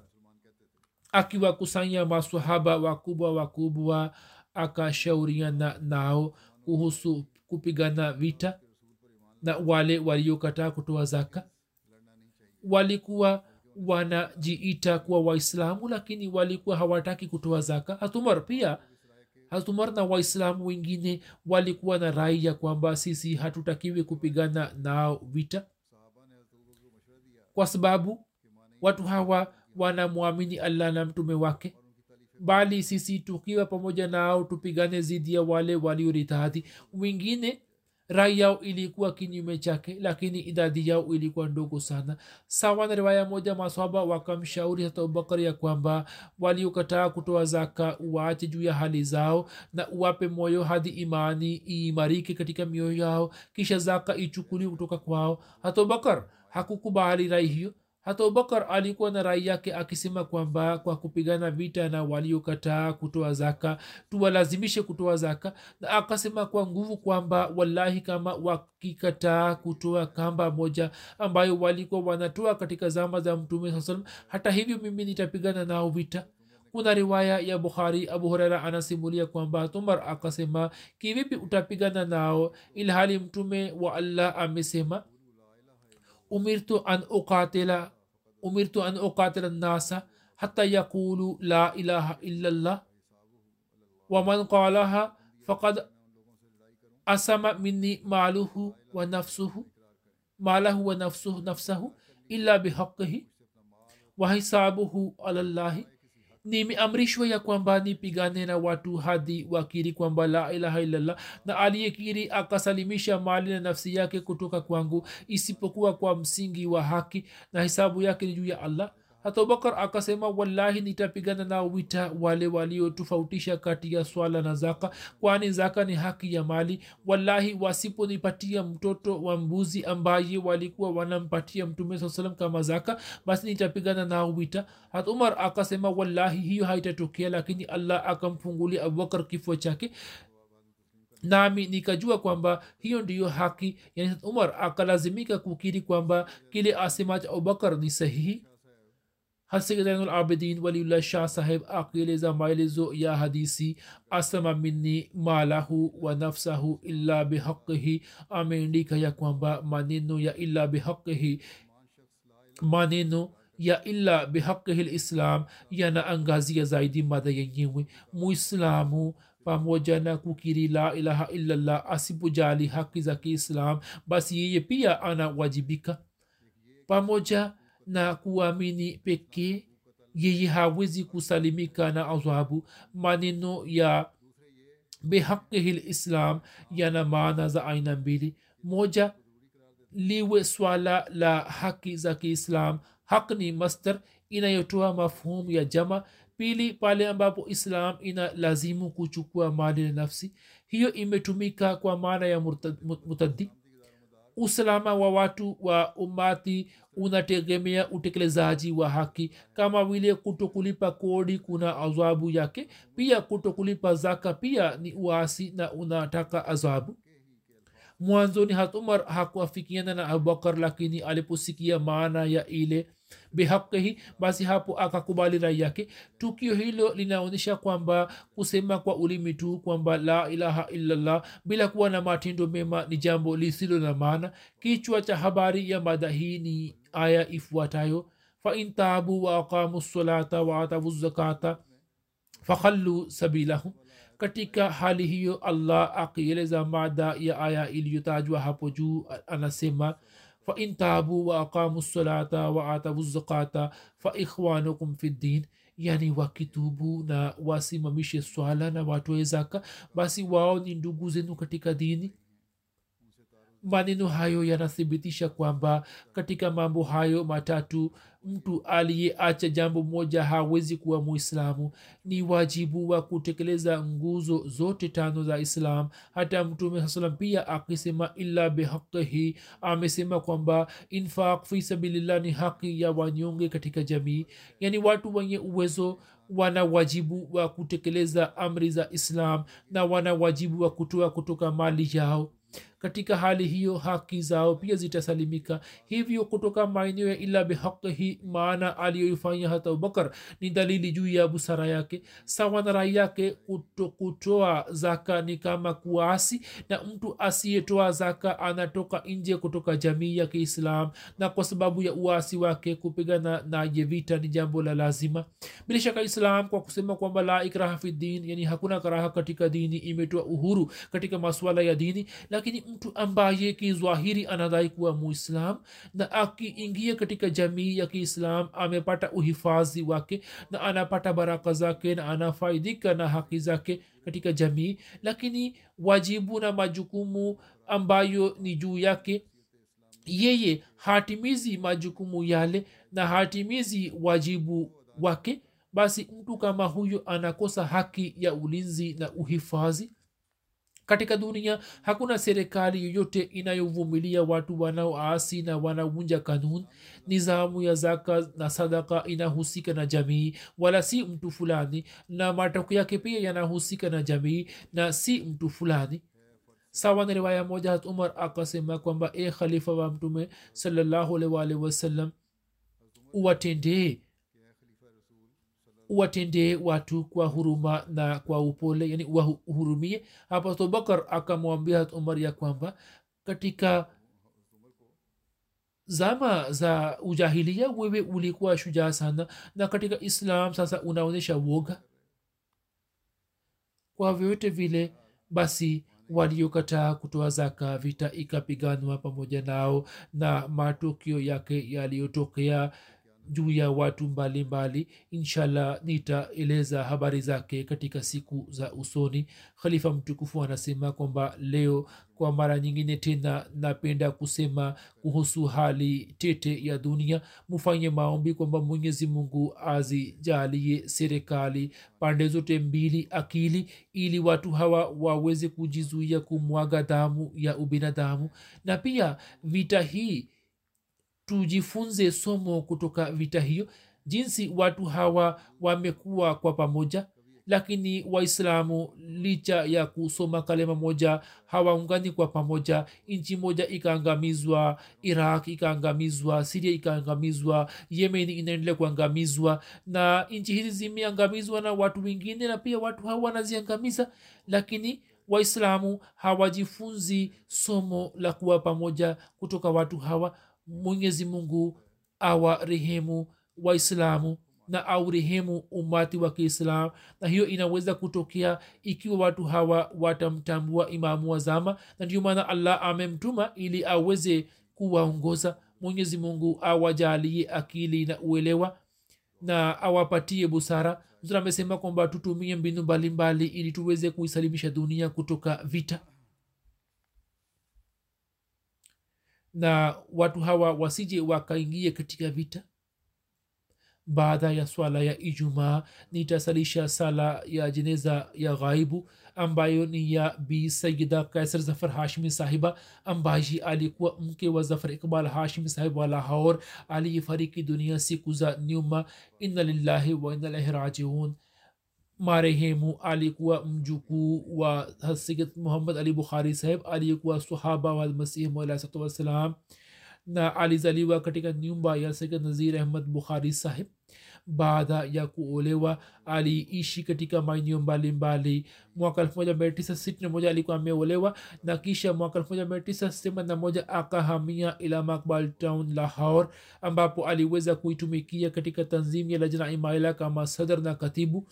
akiwakusanya masahaba wakubwa wakubwa akashauriana nao kuhusu kupigana vita na wale waliokataa kutoa zaka. Walikuwa wanajiita kuwa waislamu lakini walikuwa hawataki kutoa zaka. Hatumar pia hatumar na waislamu wengine walikuwa na rai ya kwamba sisi hatutakiwi kupigana nao vita. Kwa sababu watu hawa wanamwamini allah na mtume wake. Bali sisi tukiwa pamoja nao tupigane zidi ya wale walioritadhi wengine rai yao ilikuwa kinyume chake lakini idadi yao ilikuwa ndogo sana. Sawa na riwaya moja maswaba wakamshauri hata abubakar ya kwamba waliokataa kutoa zaka uwaache juu ya hali zao na uwape moyo hadi imani iimarike katika mioyo yao kisha zaka ichukuliwe kutoka kwao. Hata abubakar hakukubali rai hiyo hata abubakar alikuwa na rai yake akisema kwamba kwa kupigana vita na waliokataa kutoa zaka tuwalazimishe kutoa zaka. Na akasema kwa nguvu kwamba wallahi kama wakikataa kutoa kamba moja ambayo walikuwa wanatoa katika zama za mtume saa salam hata hivyo mimi nitapigana nao vita. Kuna riwaya ya bukhari abu huraira anasimulia kwamba tumar akasema kivipi utapigana nao ilhali mtume wa allah amesema أمرت أن أقاتل أمرت أن أقاتل الناس حتى يقولوا لا إله إلا الله. ومن قالها فقد أسم مني ماله ونفسه ماله ونفسه نفسه إلا بحقه وحسابه على الله. Nimeamrishwa ya kwamba nipigane na watu hadi wakiri kwamba la ilaha illallah. Na aliyekiri akasalimisha mali na nafsi yake kutoka kwangu isipokuwa kwa msingi wa haki na hisabu yake ni juu ya allah hata abubakar akasema wallahi nitapigana nao wita wale waliotofautisha kati ya swala na zaka kwani zaka ni haki ya mali. Wallahi wasiponipatia mtoto wa mbuzi ambaye walikuwa wanampatia mtume saa salam kama zaka basi nitapigana nao wita. Hata umar akasema wallahi hiyo haitatokea lakini allah akamfungulia abubakar kifo chake. Nami nikajua kwamba hiyo ndiyo haki. Yani umar akalazimika kukiri kwamba kile asemacho abubakar ni sahihi hasainulabidin waliullah shah saheb akieleza maelezo ya hadisi asama minni malahu wa nafsahu illa bihaqihi ameandika ya kwamba maneno ya illa bihaqihi maneno ya illa bihaqihi lislam yanaangazia zaidi mada yenyewe muislamu pamoja na kukiri la ilaha illallah asipojali haki za kiislam basi yeye pia anawajibika pamoja na kuamini pekee yeye hawezi kusalimika na adhabu. Maneno ya bihaqihi lislam yana maana za aina mbili. Moja liwe swala la haki za kiislam. Haq ni mastar inayotoa mafhumu ya jama pili pale ambapo islam ina lazimu kuchukua mali na nafsi. Hiyo imetumika kwa maana ya mutaddi usalama wa watu wa umati unategemea utekelezaji wa haki. Kama vile kutokulipa kodi kuna adhabu yake pia kutokulipa zaka pia ni uasi na unataka adhabu mwanzoni hatumar hakuafikiana na abubakar lakini aliposikia maana ya ile bihakihi basi hapo akakubali rai yake. Tukio hilo linaonyesha kwamba kusema kwa ulimi tu kwamba la ilaha illallah bila kuwa na matendo mema ni jambo lisilo na maana. Kichwa cha habari ya mada hii ni aya ifuatayo. Fain tabu wa aqamu waatavu zakata fakhallu sabilahum katika hali hiyo allah akieleza mada ya aya iliyotajwa hapo juu anasema fain tabu wa aqamu lsalata wa atabu zakata faikhwanukum fi ddin yani wakitubu na wasimamishe swala na watoe zaka basi wao ni ndugu zenu katika dini. Maneno hayo yanathibitisha kwamba katika mambo hayo matatu mtu aliyeacha jambo moja hawezi kuwa muislamu. Ni wajibu wa kutekeleza nguzo zote tano za islam. Hata mtume saa pia akisema illa bihaqihi amesema kwamba infaq fi sabilillah ni haki ya wanyonge katika jamii. Yani watu wenye uwezo wana wajibu wa kutekeleza amri za islam na wana wajibu wa kutoa kutoka mali yao katika hali hiyo haki zao pia zitasalimika. Hivyo kutoka maeneo ya ila bihaqihi maana aliyoifanya hata abubakar ni dalili juu ya busara yake. Sawa na rai yake kuto, kutoa zaka ni kama kuasi na mtu asiyetoa zaka anatoka nje kutoka jamii ya kiislam na kwa sababu ya uasi wake kupigana naye vita ni jambo la lazima. Bila shaka islam kwa kusema kwamba la ikraha fi din yani hakuna karaha katika dini imetoa uhuru katika masuala ya dini lakini mtu ambaye kizwahiri anadai kuwa muislam na akiingia katika jamii ya kiislam amepata uhifadhi wake na anapata baraka zake na anafaidika na haki zake katika jamii. Lakini wajibu na majukumu ambayo ni juu yake yeye hatimizi majukumu yale na hatimizi wajibu wake basi mtu kama huyo anakosa haki ya ulinzi na uhifadhi katika dunia hakuna serikali yoyote inayovumilia watu wanaoasi na wanavunja kanuni. Nizamu ya zaka na sadaka inahusika na jamii wala si mtu fulani na matokeo yake pia yanahusika na jamii na si mtu fulani. Sawa na riwaya moja hat umar akasema kwamba e khalifa wa mtume waalihi wasallam uwatendee uwatendee watu kwa huruma na kwa upole yani wahurumie. Hapa abubakar akamwambia umar ya kwamba katika zama za ujahilia wewe ulikuwa shujaa sana na katika islam sasa unaonyesha woga. Kwa vyote vile basi waliokataa kutoa zaka vita ikapiganwa pamoja nao na matukio yake yaliyotokea juu ya watu mbalimbali. Mbali. inshallah nitaeleza habari zake katika siku za usoni. Khalifa mtukufu anasema kwamba leo kwa mara nyingine tena napenda kusema kuhusu hali tete ya dunia. Mufanye maombi kwamba mwenyezi mungu azijalie serikali pande zote mbili akili ili watu hawa waweze kujizuia kumwaga damu ya ubinadamu. Na pia vita hii tujifunze somo kutoka vita hiyo jinsi watu hawa wamekuwa kwa pamoja. Lakini waislamu licha ya kusoma kalema moja hawaungani kwa pamoja. Nchi moja ikaangamizwa iraq ikaangamizwa siria ikaangamizwa yemen inaendelea kuangamizwa. Na nchi hizi zimeangamizwa na watu wengine na pia watu hawa wanaziangamiza. Lakini waislamu hawajifunzi somo la kuwa pamoja kutoka watu hawa mwenyezi mungu awarehemu waislamu na aurehemu umati wa kiislam na hiyo inaweza kutokea ikiwa watu hawa watamtambua imamu wa zama na ndio maana allah amemtuma ili aweze kuwaongoza. Mwenyezi mungu awajalie akili na uelewa na awapatie busara. Mzuri amesema kwamba tutumie mbinu mbalimbali ili tuweze kuisalimisha dunia kutoka vita na watu hawa wasije wakaingie katika vita? Baada ya swala ya ijumaa nitasalisha sala ya jeneza ya ghaibu ambayo ni ya bi sayida kaisar zafar hashimi sahiba ambaye alikuwa mke wa zafar iqbal hashimi sahib wa lahor aliyefariki dunia siku za nyuma. Inna lillahi wa inna ilaihi rajiun marehemu alikuwa mjukuu wa sayid muhammad ali bukhari saheb aliyekuwa sahaba wa masihi mwalasatu wassalam na alizaliwa katika nyumba ya sayid nazir ahmad bukhari saheb baada ya kuolewa aliishi katika maeneo mbalimbali. Mwaka 1961 alikuwa ameolewa na kisha mwaka 1981 akahamia ila makbal town lahor ambapo aliweza kuitumikia katika tanzimu ya lajna imaila kama sadr na katibu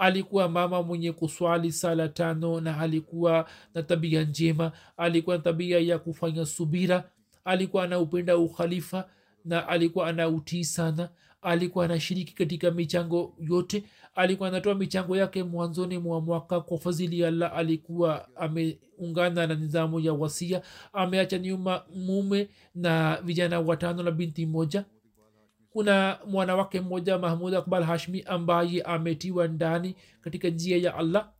alikuwa mama mwenye kuswali sala tano na alikuwa na tabia njema alikuwa na tabia ya kufanya subira alikuwa anaupenda ukhalifa na alikuwa anautii sana alikuwa anashiriki katika michango yote alikuwa anatoa michango yake mwanzoni mwa mwaka kwa fadhili allah alikuwa ameungana na nidhamu ya wasia ameacha nyuma mume na vijana watano na binti moja kuna mwanawake mmoja mahmud akbal hashmi ambaye ametiwa ndani katika njia ya allah.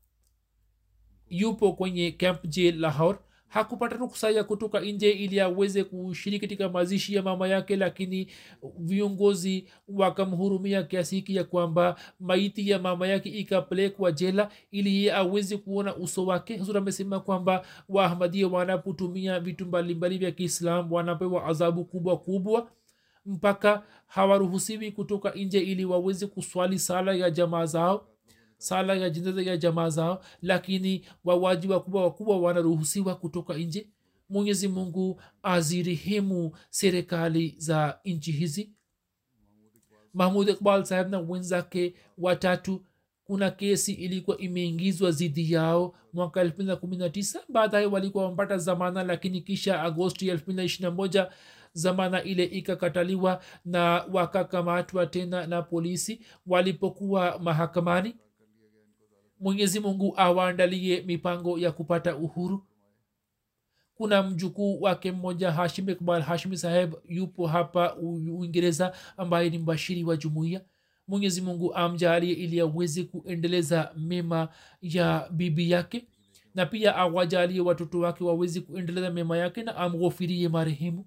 Yupo kwenye camp j lahor hakupata ruksa ya kutoka nje ili aweze kushiriki katika mazishi ya mama yake lakini viongozi wakamhurumia kiasi hiki ya kwamba maiti ya mama yake ikapelekwa jela ili ye aweze kuona uso wake. Huzur amesema kwamba waahmadia wanapotumia vitu mbalimbali vya kiislam wanapewa adhabu kubwa kubwa mpaka hawaruhusiwi kutoka nje ili waweze kuswali sala ya jamaa zao sala ya jeneza ya jamaa zao lakini wawaji wakubwa wakubwa wanaruhusiwa kutoka nje. Mwenyezi mungu azirehemu serikali za nchi hizi. Mahmud iqbal saheb na wenzake watatu kuna kesi ilikuwa imeingizwa dhidi yao mwaka 219 baadaye walikuwa wampata zamana lakini kisha agosti 221 zamana ile ikakataliwa na wakakamatwa tena na polisi walipokuwa mahakamani. Mwenyezi mungu awaandalie mipango ya kupata uhuru. Kuna mjukuu wake mmoja hashim ikbal hashimi saheb yupo hapa uingereza ambaye ni mbashiri wa jumuiya. Mwenyezi mungu amjalie ili aweze kuendeleza mema ya bibi yake na pia awajalie watoto wake waweze kuendeleza mema yake na amghofirie marehemu